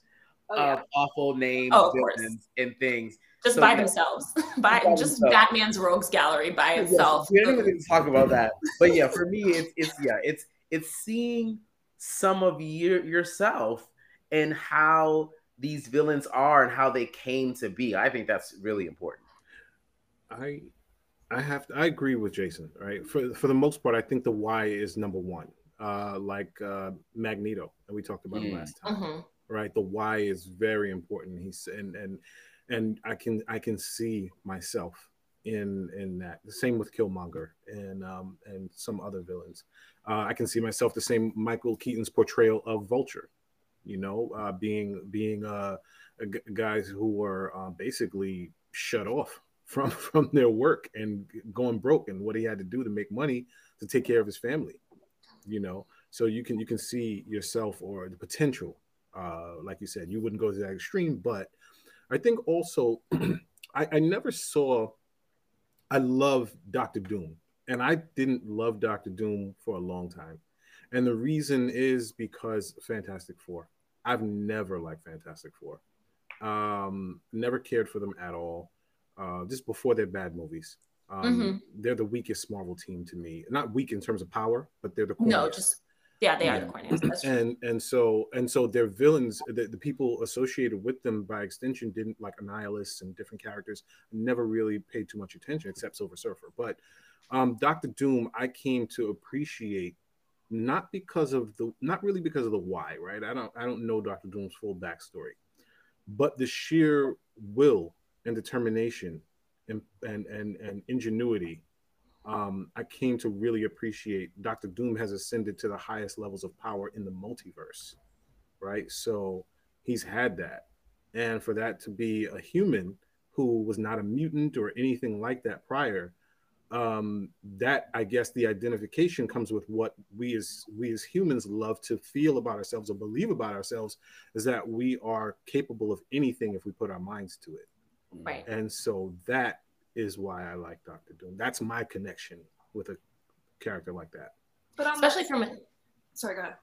oh, yeah. of awful names, oh, villains, and things. Just so, by themselves. [laughs] by, by just themselves. Batman's rogues gallery by itself. Yes, we don't even talk about that. But yeah, for me, it's it's yeah, it's it's seeing some of your yourself and how these villains are and how they came to be. I think that's really important. I I have to, I agree with Jason. Right for for the most part, I think the why is number one. Uh, like uh, Magneto, and we talked about mm. last time. Mm-hmm. Right, the why is very important. He's and and and I can I can see myself in in that. The same with Killmonger and um, and some other villains. Uh, I can see myself the same Michael Keaton's portrayal of Vulture, you know, uh, being being uh, g- guys who were uh, basically shut off from [laughs] from their work and going broke, and what he had to do to make money to take care of his family, you know. So you can you can see yourself or the potential, uh, like you said, you wouldn't go to that extreme, but I think also [clears throat] I, I never saw. I love Doctor Doom and I didn't love Doctor Doom for a long time. And the reason is because Fantastic Four. I've never liked Fantastic Four. Um, never cared for them at all. Uh, just before their bad movies. Um, mm-hmm. They're the weakest Marvel team to me. Not weak in terms of power, but they're the corniest. no, just yeah, they yeah. are the corniest. [clears throat] and and so and so their villains, the, the people associated with them by extension, didn't like Annihilus and different characters. Never really paid too much attention, except Silver Surfer. But um, Doctor Doom, I came to appreciate not because of the not really because of the why, right? I don't I don't know Doctor Doom's full backstory, but the sheer will and determination and and and, ingenuity. Um, I came to really appreciate Doctor Doom has ascended to the highest levels of power in the multiverse, right? So he's had that, and for that to be a human who was not a mutant or anything like that prior um, that I guess the identification comes with what we as we as humans love to feel about ourselves or believe about ourselves is that we are capable of anything if we put our minds to it. Right. And so that is why I like Doctor Doom. That's my connection with a character like that. But on Especially that- from a, sorry, go ahead.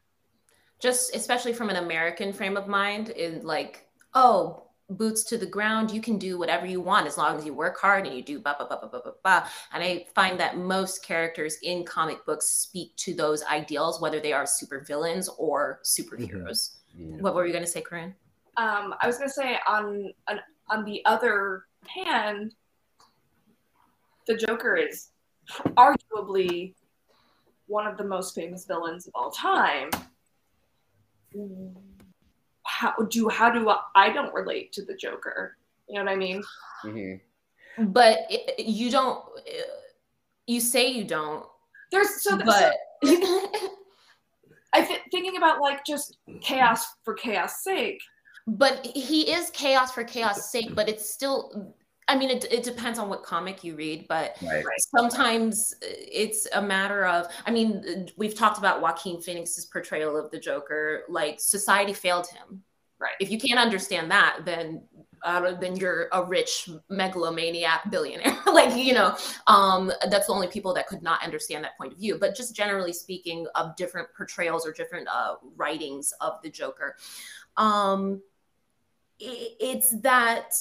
just especially from an American frame of mind, in like, oh, boots to the ground, you can do whatever you want as long as you work hard and you do ba ba ba ba ba ba ba. And I find that most characters in comic books speak to those ideals, whether they are super villains or superheroes. What were you gonna say, Corinne? Um, I was gonna say on, on on the other hand, the Joker is arguably one of the most famous villains of all time. How do how do I, I don't relate to the Joker? You know what I mean? Mm-hmm. But it, you don't. You say you don't, There's so, so but [laughs] I th- thinking about like just chaos for chaos sake. But he is chaos for chaos sake but it's still i mean it, it depends on what comic you read but Right. sometimes it's a matter of i mean we've talked about joaquin phoenix's portrayal of the joker like society failed him. Right. if you can't understand that then uh, then you're a rich megalomaniac billionaire. [laughs] Like you know um that's the only people that could not understand that point of view. But just generally speaking of different portrayals or different uh writings of the joker um i- it's that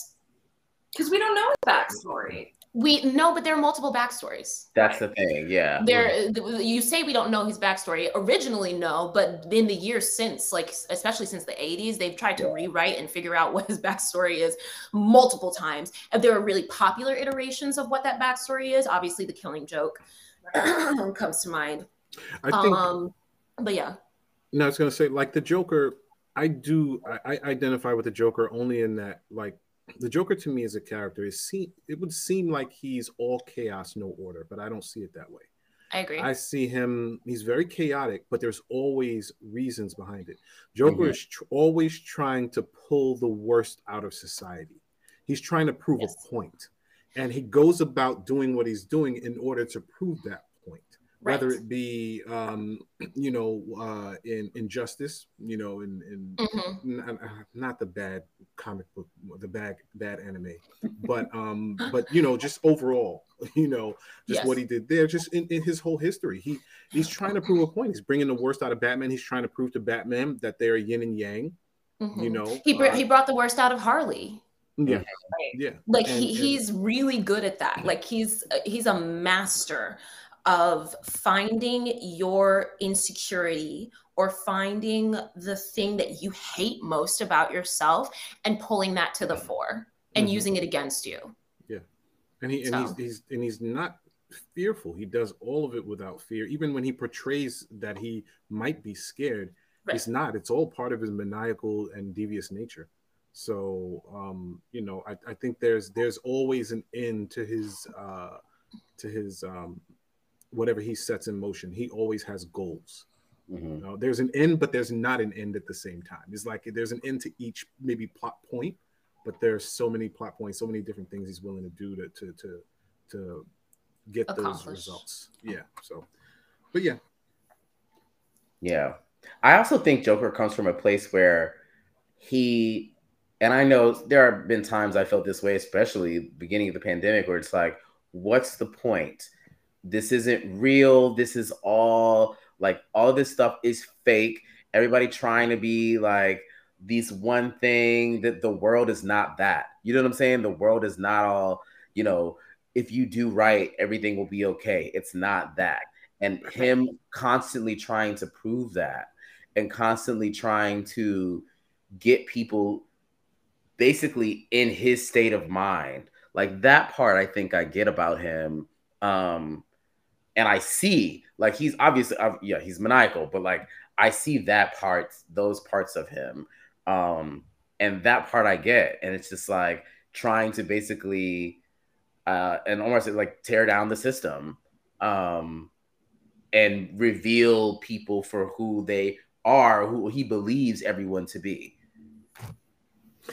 Because we don't know his backstory. we no but there are multiple backstories That's the thing. Yeah. there you say we don't know his backstory originally no but in the years since like especially since the 80s they've tried to rewrite and figure out [laughs] what his backstory is multiple times and there are really popular iterations of what that backstory is obviously the killing joke [clears throat] comes to mind I think um but yeah No, I was gonna say like the Joker. I do. I, I identify with the Joker only in that like the Joker to me as a character is see. It would seem like he's all chaos, no order, but I don't see it that way. i agree I see him. He's very chaotic, but there's always reasons behind it. Joker Mhm. is tr- always trying to pull the worst out of society. He's trying to prove Yes. a point, and he goes about doing what he's doing in order to prove that point. Whether it be, um, [clears throat] you know, uh, in injustice, you know, in in Mhm. n- uh, not the bad comic book, the bad bad anime, but um, but you know, just overall, [laughs] you know, just Yes. what he did there, just in, in his whole history. He he's trying to prove a point. He's bringing the worst out of Batman. He's trying to prove to Batman that they're yin and yang. Mhm. You know, he, br- uh, he brought the worst out of harley yeah, yeah. like And- he, and- he's really good at that like he's he's a master of finding your insecurity or finding the thing that you hate most about yourself and pulling that to the fore and Mhm. using it against you Yeah. and he and So- he's, he's and he's not fearful. He does all of it without fear. Even when he portrays that he might be scared, Right. he's not. It's all part of his maniacal and devious nature. So um, you know, I, I think there's there's always an end to his uh to his um whatever he sets in motion. He always has goals. Mhm. You know, there's an end, but there's not an end at the same time. It's like there's an end to each maybe plot point, but there's so many plot points, so many different things he's willing to do to to to, to get those results. Yeah. So, but yeah, Yeah. I also think Joker comes from a place where he and I know there have been times I felt this way, especially beginning of the pandemic, where it's like, what's the point? This isn't real. This is all like all this stuff is fake. Everybody trying to be like these one thing that the world is not that. You know what I'm saying? The world is not all, you know, if you do right, everything will be okay. It's not that. And him constantly trying to prove that and constantly trying to get people basically in his state of mind. Like that part I think I get about him. Um and I see like he's obviously uh, yeah, he's maniacal, but like I see that part, those parts of him. Um and that part I get and it's just like trying to basically uh and almost like tear down the system. Um and reveal people for who they are, who he believes everyone to be.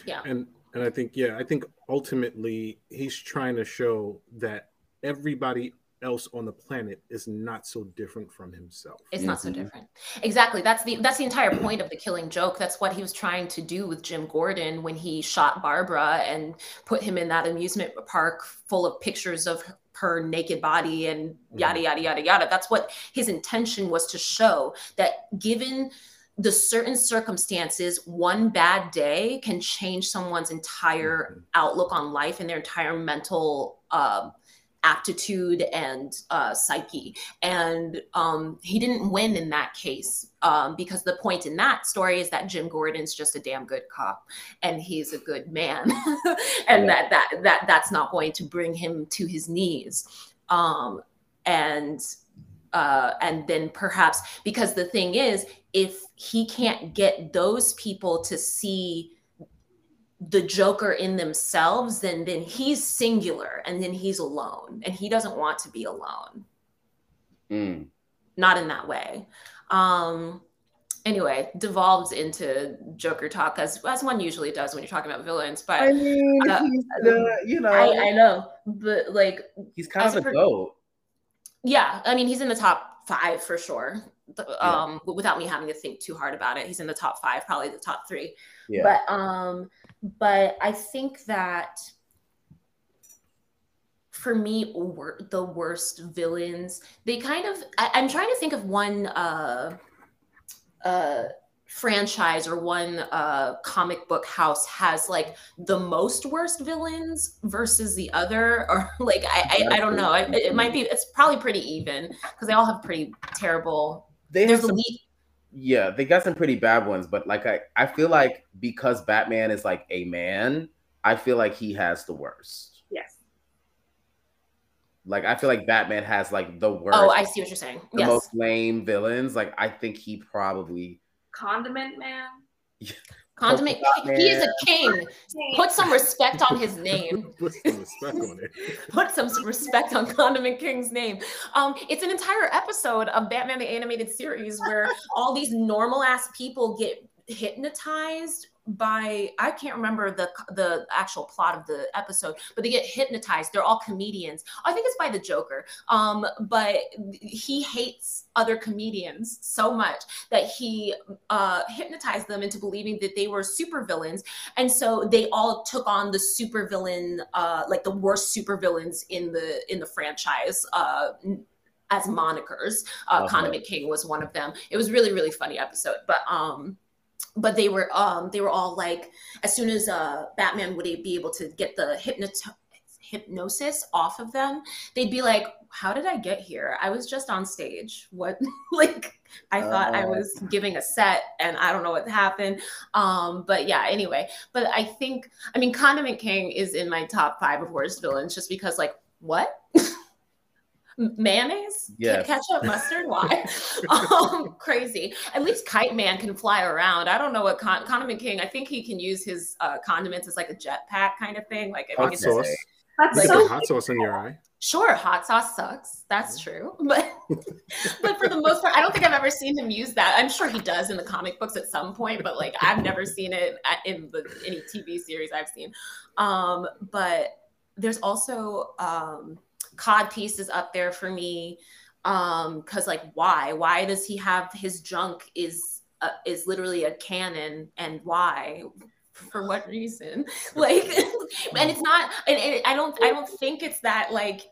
yeah and and I think yeah, I think ultimately he's trying to show that everybody else on the planet is not so different from himself. It's not so mm-hmm. different. Exactly. That's the that's the entire point of the killing joke. That's what he was trying to do with Jim Gordon when he shot Barbara and put him in that amusement park full of pictures of her naked body and mm-hmm. yada yada yada yada. That's what his intention was to show that given the certain circumstances, one bad day can change someone's entire mm-hmm. outlook on life and their entire mental um, aptitude and uh, psyche. And um, he didn't win in that case um, because the point in that story is that Jim Gordon's just a damn good cop and he's a good man, [laughs] and Yeah. that that that that's not going to bring him to his knees. Um, and uh, and then perhaps because the thing is, if he can't get those people to see the joker in themselves then then he's singular and then he's alone and he doesn't want to be alone Mm. not in that way um anyway devolves into joker talk as as one usually does when you're talking about villains but I mean, uh, he's the, you know, I, I know but like he's kind of a per- goat. yeah i mean he's in the top five for sure The- um without me having to think too hard about it he's in the top five probably the top three Yeah. but um but i think that for me wor- the worst villains they kind of I, i'm trying to think of one uh uh franchise or one uh comic book house has like the most worst villains versus the other [laughs] or like i i, I don't know. It, it might be it's probably pretty even because they all have pretty terrible they have there's a some, yeah, they got some pretty bad ones, but like I, I feel like because Batman is like a man, I feel like he has the worst. Yes. Like I feel like Batman has like the worst, oh i see what you're saying the yes most lame villains. Like I think he probably Condiment Man. Condiment he is a king put some respect on his name [laughs] Put some respect on it. [laughs] put some respect on Condiment King's name. Um, it's an entire episode of Batman the Animated Series where all these normal ass people get hypnotized by I can't remember the the actual plot of the episode, but they get hypnotized. They're all comedians. I think it's by the Joker. Um, but he hates other comedians so much that he uh, hypnotized them into believing that they were supervillains and so they all took on the supervillain uh like the worst supervillains in the in the franchise uh as monikers uh Okay. condiment king was one of them it was really really funny episode but um but they were um they were all like as soon as uh batman would be able to get the hypnot hypnosis off of them they'd be like how did i get here? I was just on stage. What [laughs] like i thought i Oh. was giving a set and i don't know what happened. Um but yeah anyway. But i think i mean condiment king is in my top five of worst villains just because like what mayonnaise Yes. ketchup [laughs] mustard why [laughs] um crazy at least kite man can fly around i don't know what con- condiment king i think he can use his uh condiments as like a jetpack kind of thing like i think Hot it's sauce. That's Like- so hot sauce in your eye. Sure, hot sauce sucks. That's true. [laughs] But but for the most part, I don't think I've ever seen him use that. I'm sure he does in the comic books at some point, but like I've never seen it at- in the any TV series I've seen. Um, but there's also um cod piece is up there for me. Um, because like why? Why does he have his junk is uh, is literally a cannon and why? For what reason? [laughs] Like [laughs] and it's not and, and i don't i don't think it's that like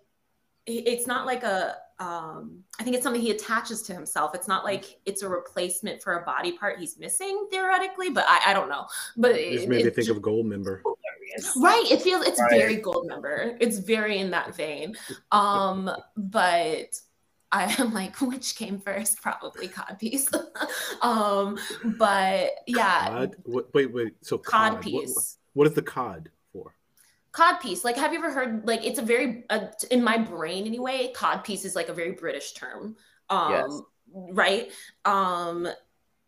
it's not like a um i think it's something he attaches to himself it's not like it's a replacement for a body part he's missing theoretically but i, I don't know but It just made me think of Goldmember. Right it feels it's Right. very Goldmember it's very in that vein um but I [laughs] am like, which came first? Probably cod piece. [laughs] um, but yeah, Cod? What, wait, wait. So cod cod. What- piece. what is the cod for? cod piece like have you ever heard like it's a very uh, in my brain anyway cod piece is like a very british term um Yes. right um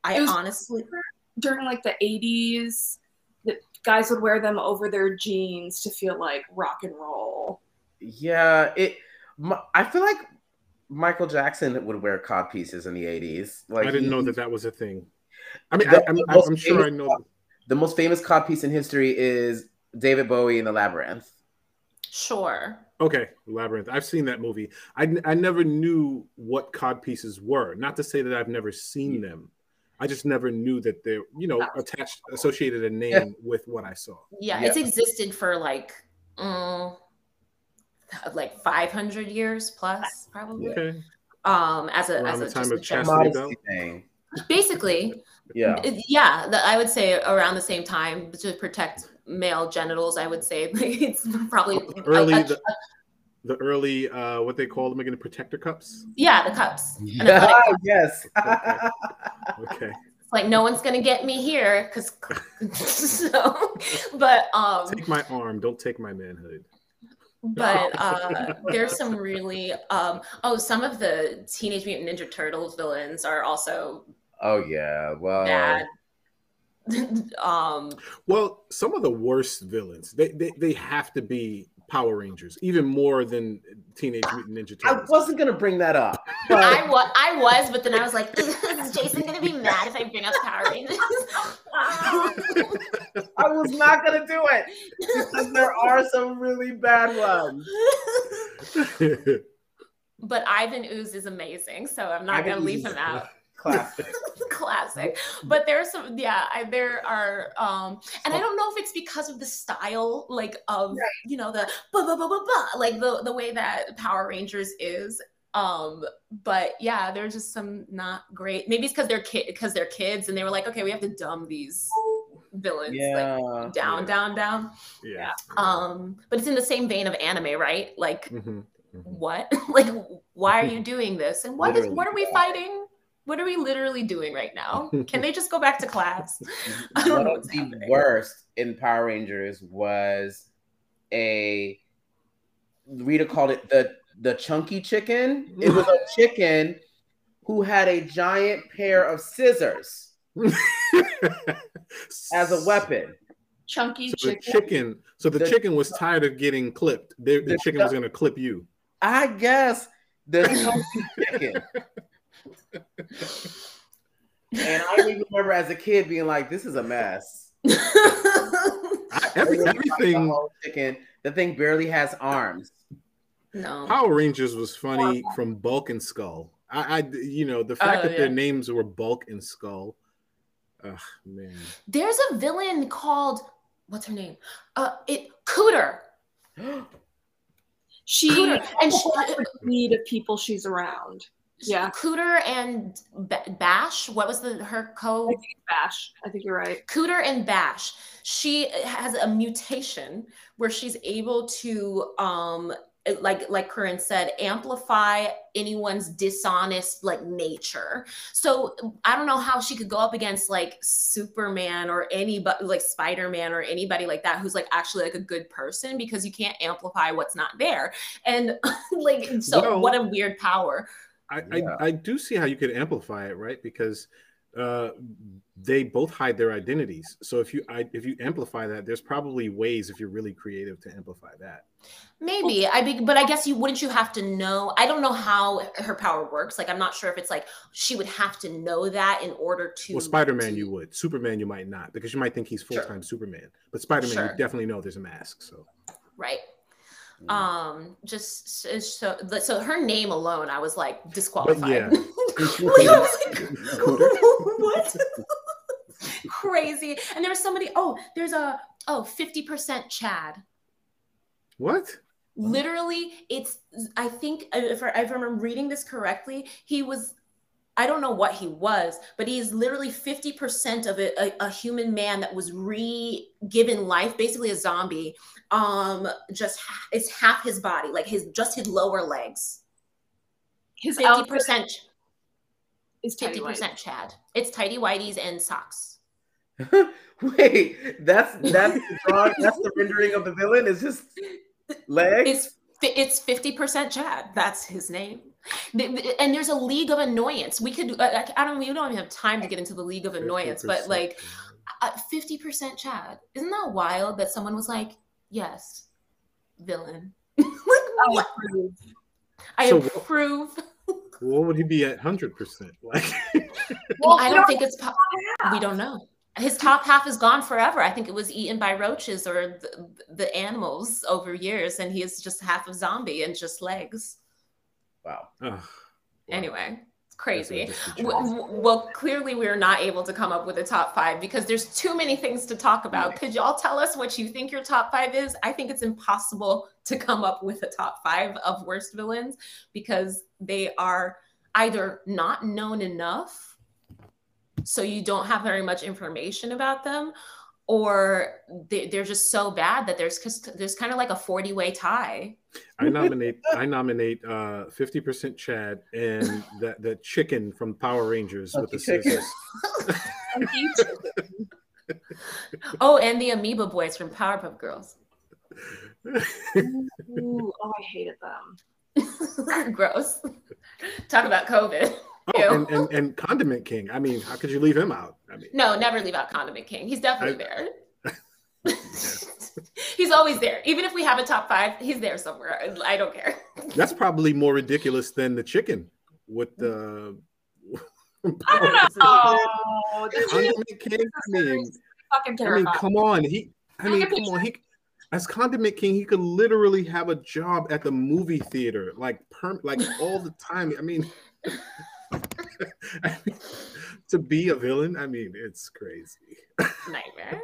i honestly during like the 80s that guys would wear them over their jeans to feel like rock and roll. Yeah, it. My, I feel like Michael Jackson would wear cod pieces in the '80s. Like I didn't he- know that that was a thing. I mean, The- I, I'm, the I'm, most I'm sure I famous know. cod- The most famous cod piece in history is David Bowie in the Labyrinth. sure Okay, Labyrinth. I've seen that movie. I, I never knew what cod pieces were. Not to say that I've never seen them. I just never knew that they're, you know, attached, associated a name with what I saw. Yeah, it's existed for like, mm, like 500 years plus, probably. Okay. Um, as a Around as the a, time of Chastity Belt. Thing. basically, Yeah. it- yeah. The, I would say around the same time to protect male genitals. I would say [laughs] it's probably Early, a- a- the, the early, uh, what they call them again, the protector cups. yeah, the cups. And it's [laughs] yes. Okay. it's like no one's gonna get me here because [laughs] so but um Take my arm, don't take my manhood. but [laughs] uh there's some really um oh some of the teenage mutant ninja turtles villains are also oh yeah. Well. bad um Well, some of the worst villains, they, they, they have to be Power Rangers, even more than Teenage Mutant Ninja Turtles. I wasn't gonna bring that up. I was I was but then I was like is Jason gonna be mad if I bring up Power Rangers [laughs] I was not gonna do it because there are some really bad ones. [laughs] but Ivan Ooze is amazing so I'm not Ivan gonna leave Ooze him out Classic. [laughs] classic. But there's some yeah I, there are um and i don't know if it's because of the style like of you know the blah, blah, blah, blah, blah, like the the way that power rangers is um but yeah there's just some not great. Maybe it's because they're kid because they're kids and they were like okay we have to dumb these villains Yeah. like down Yeah. down down. Yeah. um but it's in the same vein of anime right? Like Mhm. what? [laughs] Like why are you doing this? And what is Literally, what are we fighting what are we literally doing right now can they just go back to class [laughs] i don't One know of the happening worst in Power Rangers was a Rita called it the the chunky chicken. It was a chicken who had a giant pair of scissors [laughs] as a weapon. Chunky So the chicken. chicken, so the, The- chicken was tired of getting clipped. The, the The- chicken was going to clip you. I guess the [laughs] chunky chicken. And I even remember as a kid being like, "This is a mess." I, every, The everything. Chicken. The thing barely has arms. no Power Rangers was funny from Bulk and Skull. I, I you know, the fact Oh, that their names were Bulk and Skull. Ugh, man. there's a villain called what's her name uh it cooter [gasps] She Cooter, and she, [laughs] the need of people she's around. Yeah. cooter and Ba- bash what was the her I co think it's Bash. I think you're right. Cooter and Bash. She has a mutation where she's able to um like like Corinne said, amplify anyone's dishonest like nature. So I don't know how she could go up against like Superman or anybody like Spider-Man or anybody like that who's like actually like a good person because you can't amplify what's not there. And [laughs] like so Well- what a weird power. I, Yeah. I, I do see how you could amplify it, right? Because uh, they both hide their identities. So if you I, if you amplify that, there's probably ways if you're really creative to amplify that. Maybe I be, but I guess you wouldn't you have to know. I don't know how her power works. Like I'm not sure if it's like she would have to know that in order to. Well, Spider-Man to- you would. Superman you might not because you might think he's full-time Superman. But Spider-Man Sure. you definitely know there's a mask. So right. Um, just so so her name alone, I was like disqualified. [laughs] yeah. Like, [laughs] what? [laughs] Crazy. And there was somebody. Oh, there's a oh 50 percent Chad. what? literally it's i think if I, if I remember reading this correctly he was i don't know what he was but he's literally 50% of a, a, a human man that was re-given life basically a zombie um just ha- it's half his body like his just his lower legs His 50% is tidy 50% chad it's tidy whities and socks [laughs] Wait, that's that's the drawing, that's the rendering of the villain. Is just [laughs] legs. it's it's 50% chad that's his name Th- th- and there's a league of annoyance we could uh, i don't we don't even have time to get into the league of annoyance but 50%. like uh, 50% chad isn't that wild that someone was like yes villain [laughs] like I what approve. i So- approve [laughs] What would he be at hundred percent? Like [laughs] Well, i don't think it's po- we don't know his top half is gone forever. I think it was eaten by roaches or the, the animals over years, and he is just half a zombie and just legs. Wow. Ugh. Anyway, it's crazy. That's a W- w- Well, clearly we are not able to come up with a top five because there's too many things to talk about. Could y'all tell us what you think your top five is? I think it's impossible to come up with a top five of worst villains because they are either not known enough, so you don't have very much information about them, or they, they're just so bad that there's there's kind of like a 40 way tie. I nominate I nominate uh 50% Chad and that that chicken from Power Rangers with the Funky chicken. scissors. [laughs] Oh, and the Amoeba Boys from Powerpuff Girls. [laughs] Ooh, oh, I hated them. [laughs] Gross. Talk about COVID. Oh, and, and and Condiment King. I mean, how could you leave him out? I mean, No, never leave out Condiment King. He's definitely I- there. [laughs] he's always there. Even if we have a top five, he's there somewhere. I don't care. [laughs] that's probably more ridiculous than the chicken with the. I don't [laughs] know. Oh, the chicken Condiment King. I mean, I mean, come on. He. I I mean, come on. He. As Condiment King, he could literally have a job at the movie theater, like perm, like all the time. I mean, I mean, to be a villain, I mean, it's crazy. Nightmare.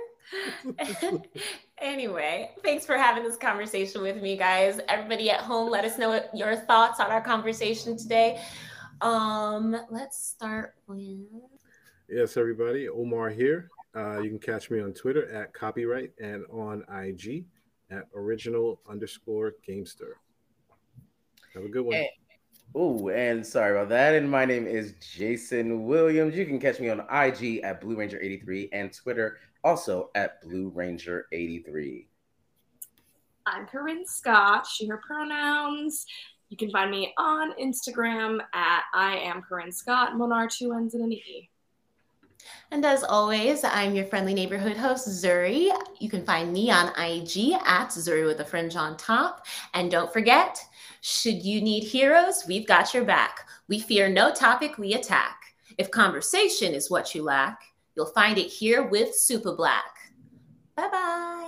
[laughs] anyway, thanks for having this conversation with me, guys. Everybody at home, let us know what your thoughts on our conversation today. Um, let's start with Yes, everybody. Omar here. Uh, you can catch me on Twitter at copyright and on IG at original underscore gamester. Have a good one. Hey. Oh, and sorry about that. And my name is Jason Williams. You can catch me on IG at Blue Ranger 83 and Twitter also at Blue Ranger 83. I'm Corinne Scott. She, her pronouns. You can find me on Instagram at I am Corinne Scott. Monar two N's and an E. And as always, I'm your friendly neighborhood host, Zuri. You can find me on IG at Zuri with a fringe on top. And don't forget, should you need heroes, we've got your back. We fear no topic we attack. If conversation is what you lack, you'll find it here with Super Black. Bye bye.